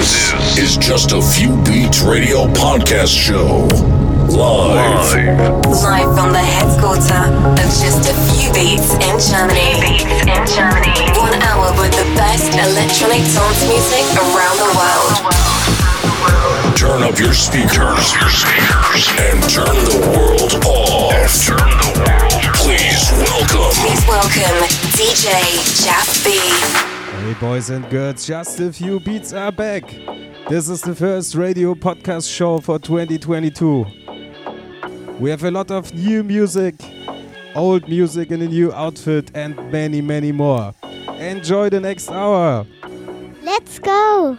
This is just a few beats radio podcast show. Live. Live from the headquarters of Just a Few Beats in Germany. Beats in Germany. One hour with the best electronic dance music around the world. Turn up your speakers, your speakers, and turn the world off. turn the world. Please welcome. Please welcome DJ Jaff B. Hey boys and girls, just a few beats are back. This is the first radio podcast show for 2022. We have a lot of new music, old music in a new outfit, and many, many more. Enjoy the next hour. Let's go!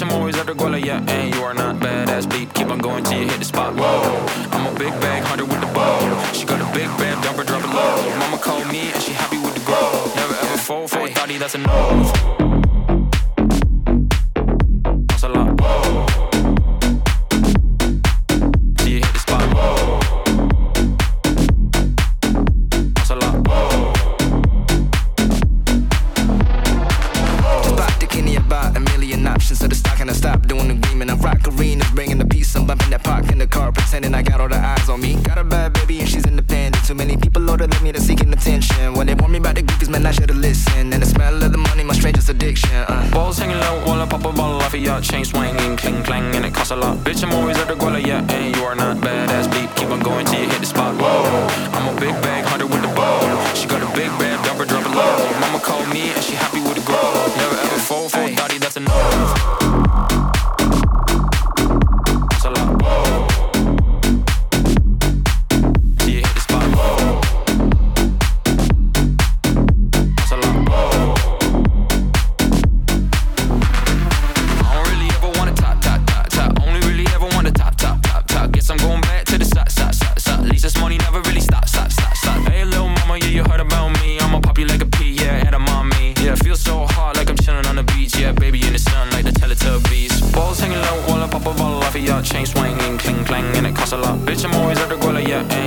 bitch, I'm always after Guala, yeah, and you are not badass beat. Keep on going till you hit the spot. Whoa, I'm a big bag hunter with the bow. She got a big bag dumper, drop it low. Mama called me and she happy with the grow. Never ever fall for a thotty, that's a no.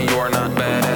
you are not bad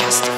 heart.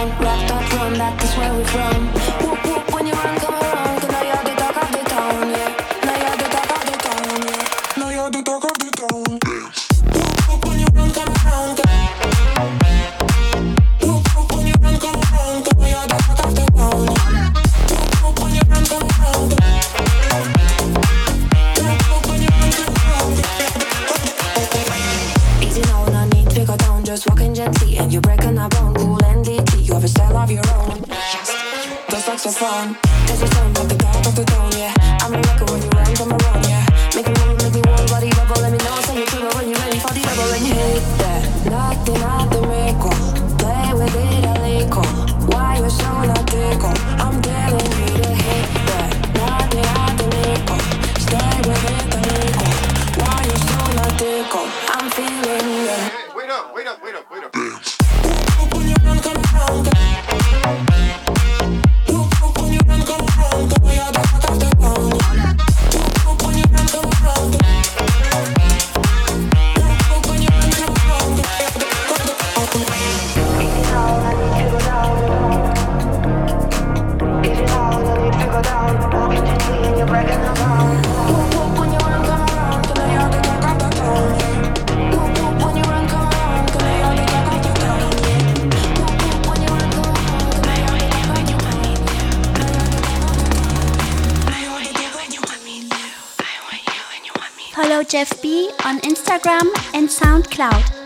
wrong. Rock, don't that is where we're from. Jeff B on Instagram and SoundCloud.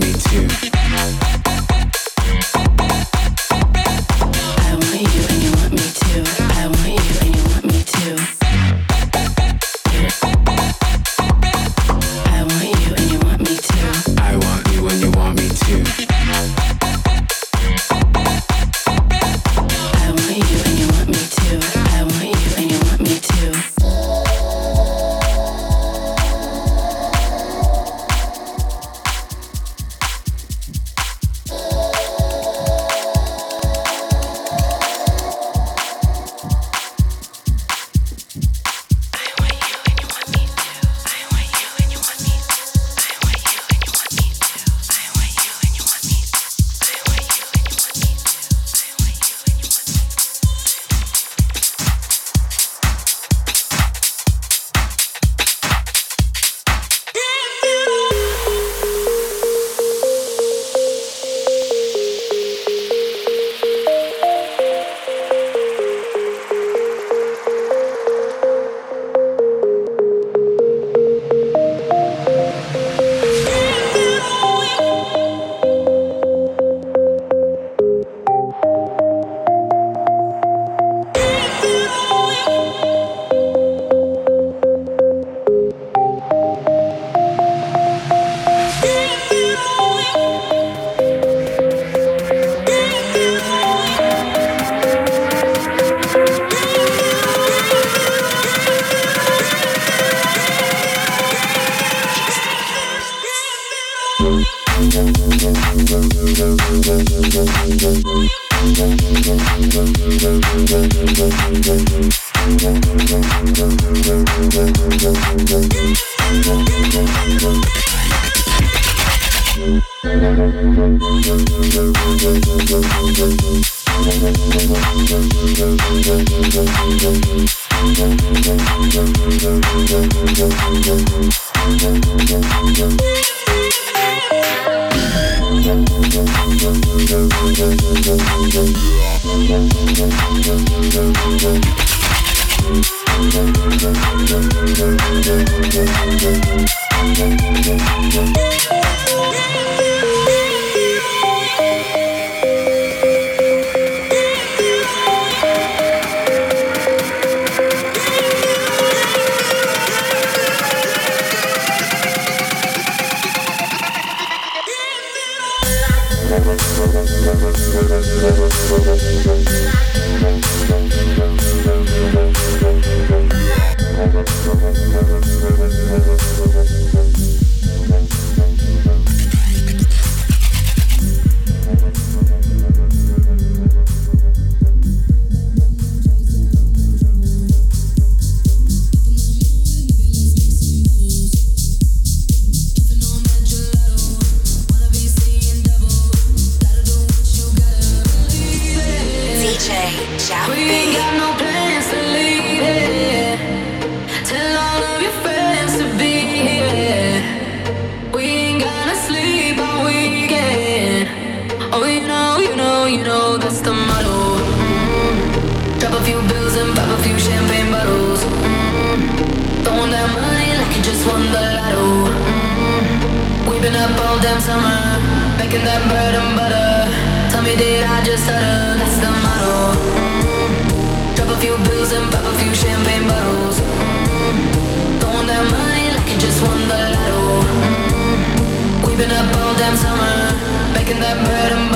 me too. that's the motto. Drop a few bills and pop a few champagne bottles. Just the We've been up all damn summer, making that bread and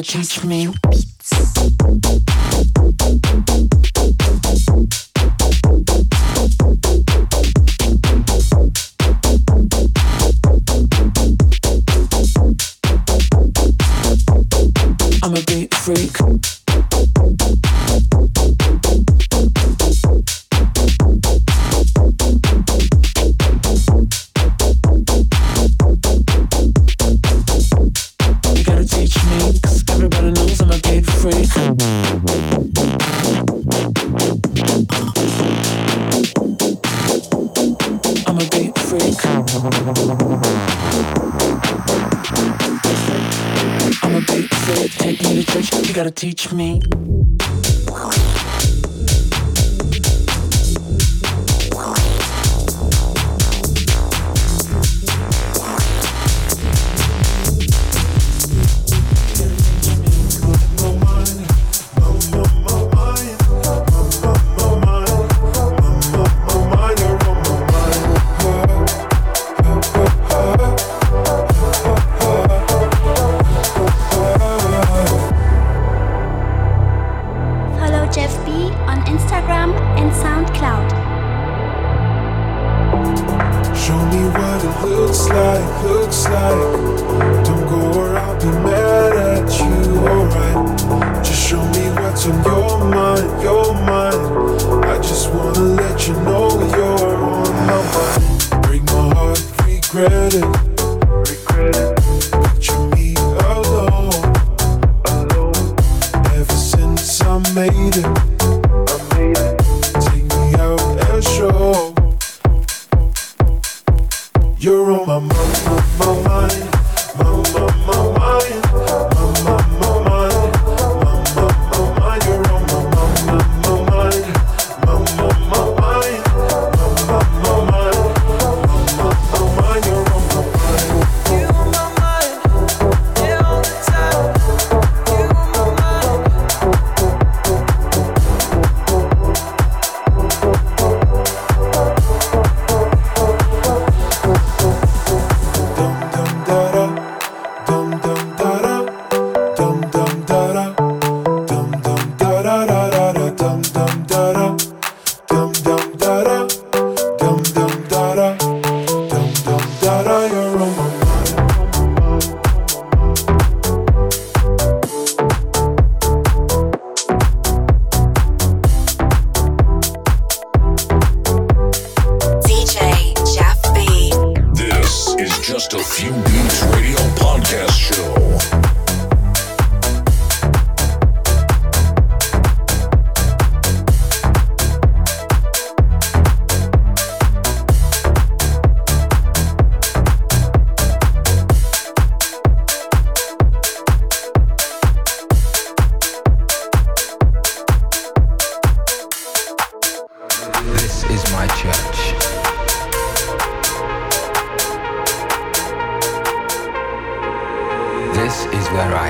gotta teach me. Me what's where I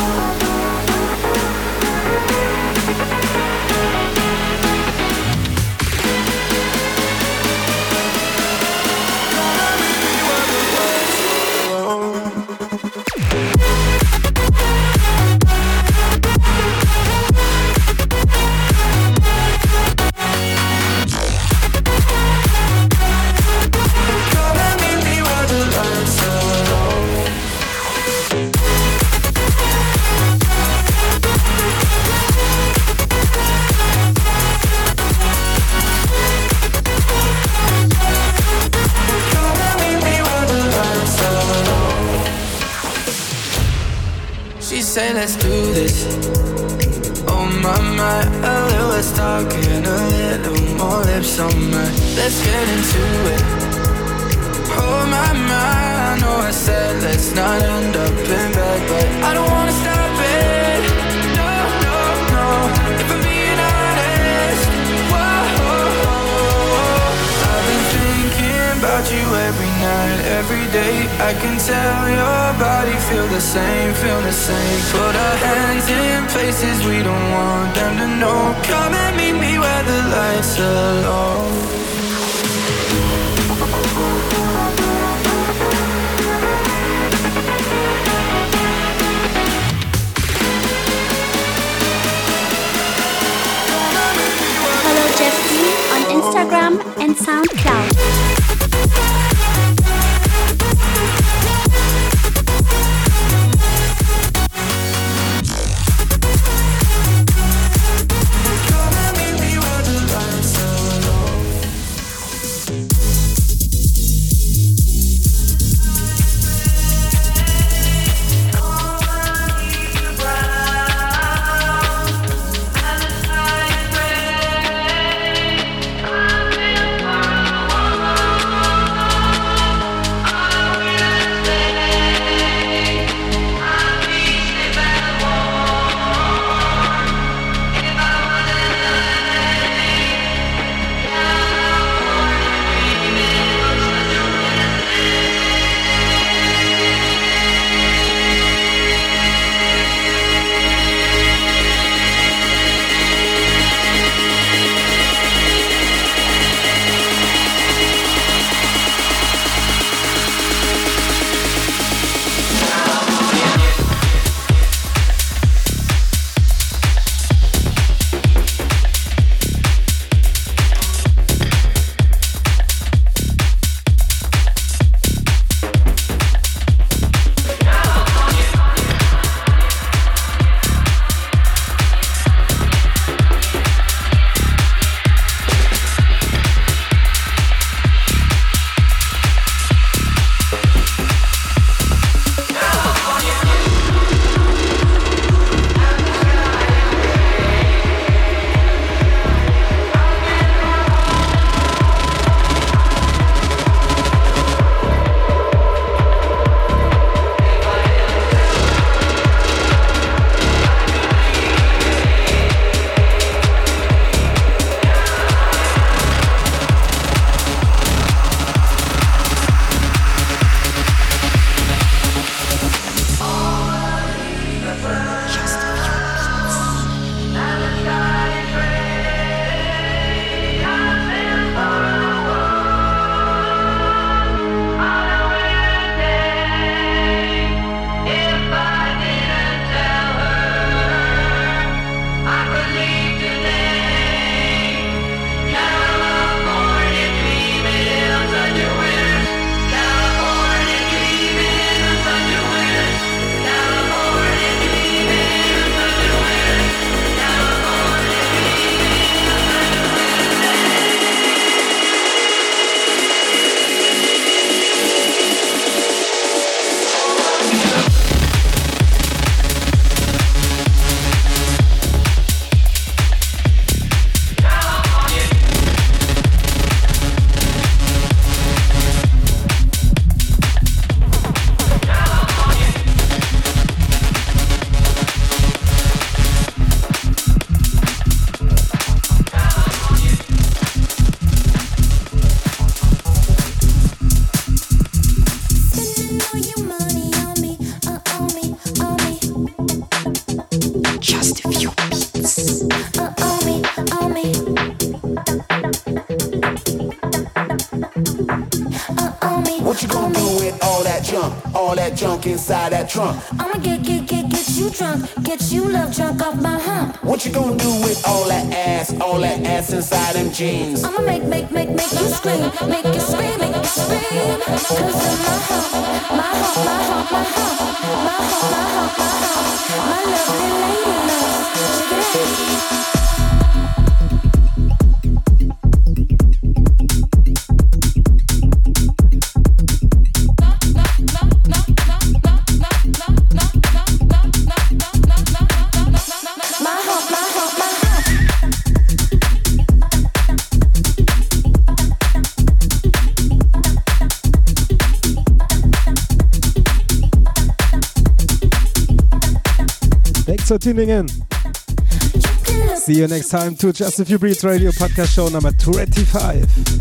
and SoundCloud. What you gonna do with all that ass? All that ass inside them jeans? I'ma make, make, make, make you scream, make you scream, make you scream. Cause of my hump, my hump, my hump, my hump, my hump, my hump, my hump, my lovely lady love. Check it. For tuning in. See you next time to Just a Few Beats Radio Podcast Show number 25.